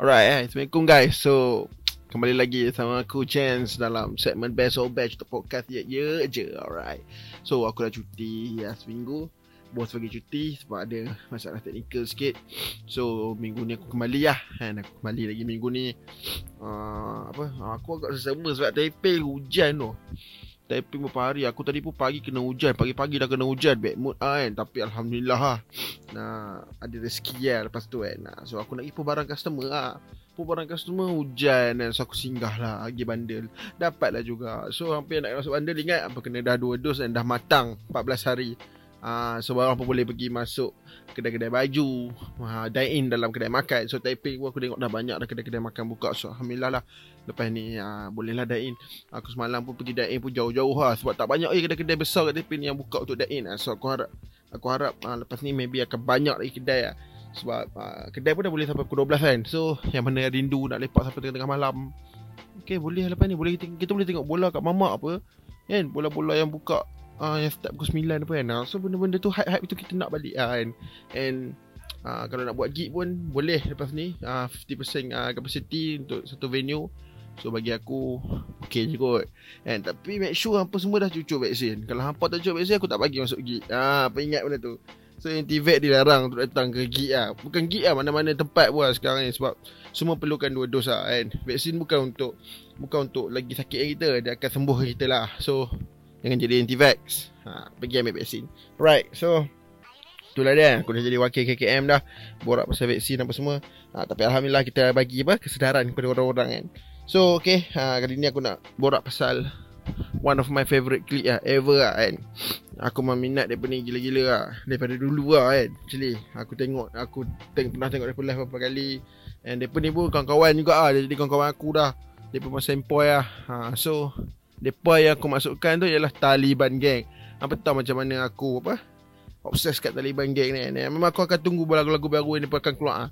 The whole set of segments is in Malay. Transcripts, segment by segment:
Alright, eh. Assalamualaikum guys. So, kembali lagi sama aku Chance dalam segmen Best of Batch untuk podcast ya ya je. Alright. So, aku dah cuti ya seminggu. Bos bagi cuti sebab ada masalah teknikal sikit. So, minggu ni aku kembali lah. Kan aku kembali lagi minggu ni. Uh, apa? Aku agak sesama sebab Taipei hujan tu. Taipei beberapa hari? Aku tadi pun pagi kena hujan. Pagi-pagi dah kena hujan. Bad mood lah kan? Tapi Alhamdulillah lah Nah, Ada rezeki lah lepas tu kan? Nah, So aku nak pergi barang customer lah Pun barang customer hujan kan? So aku singgah lah Pergi bandel Dapat lah juga. So hampir nak masuk bandel Ingat apa? Kena dah 2 dos Dan dah matang 14 hari Uh, so barang pun boleh pergi masuk kedai-kedai baju. Uh, Dine in dalam kedai makan. So Taipei pun aku tengok dah banyak dah kedai-kedai makan buka. So Alhamdulillah lah. Lepas ni uh, bolehlah dine in. Aku semalam pun pergi dine in pun jauh-jauh lah. Sebab tak banyak lagi kedai-kedai besar kat Taipei ni yang buka untuk dine in uh, So aku harap Aku harap uh, lepas ni maybe akan banyak lagi kedai lah. Sebab uh, kedai pun dah boleh sampai pukul 12 kan. So yang mana rindu nak lepak sampai tengah-tengah malam. Okay boleh lah lepas ni. Boleh kita, kita boleh tengok bola kat mamak apa. Kan bola-bola yang buka uh, yang start pukul 9 apa kan. Uh, so benda-benda tu hype-hype tu kita nak balik uh, kan. And uh, kalau nak buat gig pun boleh lepas ni. Uh, 50% uh, capacity untuk satu venue. So bagi aku okay je kot. And, tapi make sure hampa semua dah cucuk vaksin. Kalau hampa tak cucuk vaksin aku tak bagi masuk gig. Uh, apa ingat benda tu? So anti-vax dilarang untuk datang ke gig lah Bukan gig lah mana-mana tempat pun lah sekarang ni Sebab semua perlukan dua dos lah kan. Vaksin bukan untuk Bukan untuk lagi sakit kita Dia akan sembuh kita lah. So Jangan jadi anti-vax. Ha, Pergi ambil vaksin. Right So Itulah dia. Aku dah jadi wakil KKM dah. Borak pasal vaksin apa semua. Ha, Tapi Alhamdulillah kita bagi apa? Kesedaran kepada orang-orang kan. So okay. Ha, Kali ni aku nak borak pasal One of my favourite clip lah Ever lah kan. Aku memang minat daripada ni gila-gila lah Daripada dulu lah kan. Actually Aku tengok Aku teng- pernah tengok daripada live beberapa kali. And daripada ni pun kawan-kawan juga lah Dia jadi kawan-kawan aku dah. Daripada masa employ lah ha, So Depa yang aku masukkan tu ialah Taliban Gang. Apa tahu macam mana aku apa? Obses kat Taliban Gang ni. ni. Memang aku akan tunggu lagu-lagu baru depa akan keluar.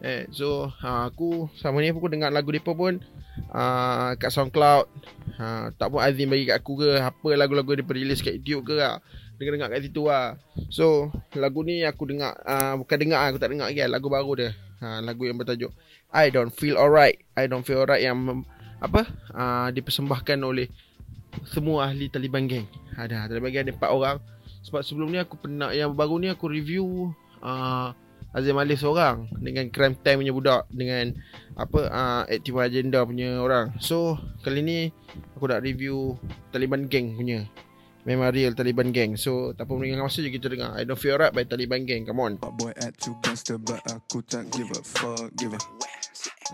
Eh, so ha, aku sama ni aku dengar lagu depa pun uh, kat SoundCloud. Ha, tak pun Azim bagi kat aku ke apa lagu-lagu depa release kat YouTube ke lah. Dengar-dengar kat situ lah. So lagu ni aku dengar uh, bukan dengar aku tak dengar lagi lah. lagu baru dia. Ha, lagu yang bertajuk I Don't Feel Alright. I Don't Feel Alright yang apa? Uh, dipersembahkan oleh semua ahli Taliban Gang. Ada Taliban Gang ada 4 orang. Sebab sebelum ni aku pernah yang baru ni aku review uh, Azim Ali seorang dengan Crime Time punya budak dengan apa uh, Active Agenda punya orang. So kali ni aku nak review Taliban Gang punya. Memang real Taliban Gang So tak apa meninggalkan masa je kita dengar I don't feel right by Taliban Gang Come on Boy at two gangster but aku tak give a fuck give a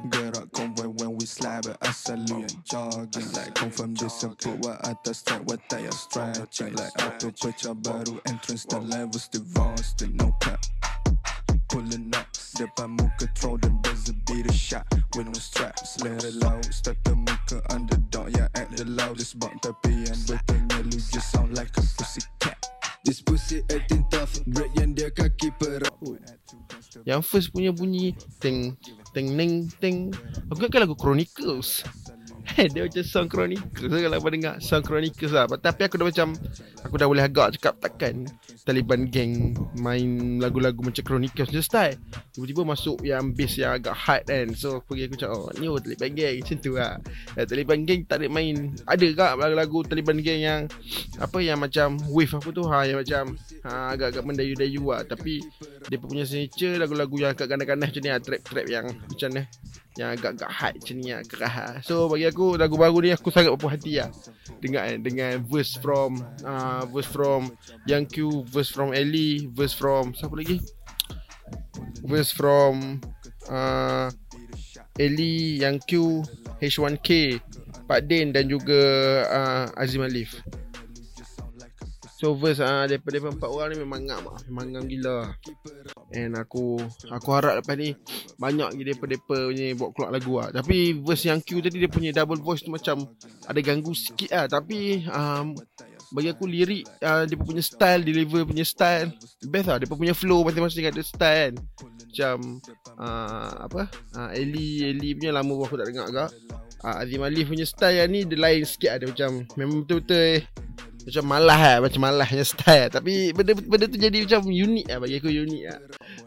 Gerak convoy when we slide it. I salute yang jogging. Like confirm put what atas track what tak ya stretching. Like auto pecah baru entrance the levels divorce still no cap. Pulling up depan muka throw them buzzer beat a shot with no straps. Let it loud start the muka underdog. Yeah act the loudest bug tapi yang bertanya lu just sound like a pussy cat. This pussy acting tough Break yang dia kaki perut Yang first punya bunyi Teng Teng neng Teng Aku ingatkan lagu Chronicles Dia macam Song Chronicles so, Kalau apa dengar Song Chronicles lah. Tapi aku dah macam Aku dah boleh agak cakap Takkan Taliban Gang Main lagu-lagu macam Chronicles Macam style Tiba-tiba masuk yang bass yang agak hard kan. So aku pergi aku cakap Oh ni oh Taliban Gang Macam tu lah. Eh, Taliban Gang tak ada main. Ada kak lagu-lagu Taliban Gang yang Apa yang macam Wave apa tu? Ha, Yang macam ha, Agak-agak mendayu-dayu lah. Tapi Dia punya signature Lagu-lagu yang agak ganas-ganas macam ni lah. Trap-trap yang Macam ni yang agak-agak hard macam ni lah kerah lah. So bagi aku lagu baru ni aku sangat berpuas hati lah Dengan dengan verse from uh, Verse from Young Q Verse from Ellie Verse from Siapa lagi? Verse from uh, Ellie Young Q H1K Pak Din dan juga uh, Azim Alif So verse uh, daripada, empat orang ni memang ngam lah Memang ngam gila And aku Aku harap lepas ni Banyak lagi daripada-daripada punya Buat keluar lagu lah Tapi verse yang Q tadi Dia punya double voice tu macam Ada ganggu sikit lah Tapi um, Bagi aku lirik uh, Dia punya style Deliver punya style Best lah Dia punya flow Masing-masing ada style. Kan Macam uh, Apa? Uh, Ellie Ellie punya lama aku tak dengar agak uh, Azim Alif punya style yang ni Dia lain sikit ada Macam Memang betul-betul eh, Macam malah lah Macam malahnya style. Tapi benda benda tu jadi macam unik lah Bagi aku unik lah.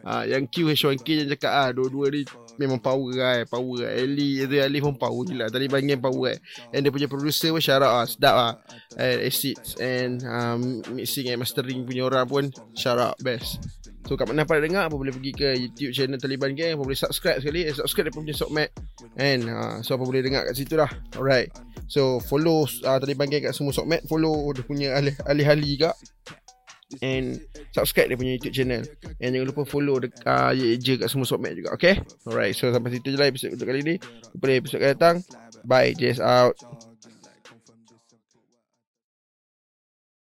Ha, Yang Q H1K yang cakap ah Dua-dua ni Memang power lah Power lah. Ellie itu Alif pun power gila. Tadi bangin power lah And dia punya producer pun out lah Sedap lah. And Acids And um, Mixing and mastering punya orang pun out best. So kat mana pada dengar Apa boleh pergi ke YouTube channel Taliban Gang Apa boleh subscribe sekali. Eh, Subscribe dia punya Sokmat. And uh, So apa boleh dengar kat situ lah. Alright So follow uh, Taliban Gang kat semua Sokmat Follow dia punya ahli-ahli juga. And subscribe dia punya YouTube channel. And jangan lupa follow dekat uh, Ye Je kat semua Sokmat juga Okay? Alright So sampai situ je lah episode untuk kali ni. Jumpa di episode akan datang. Bye JS out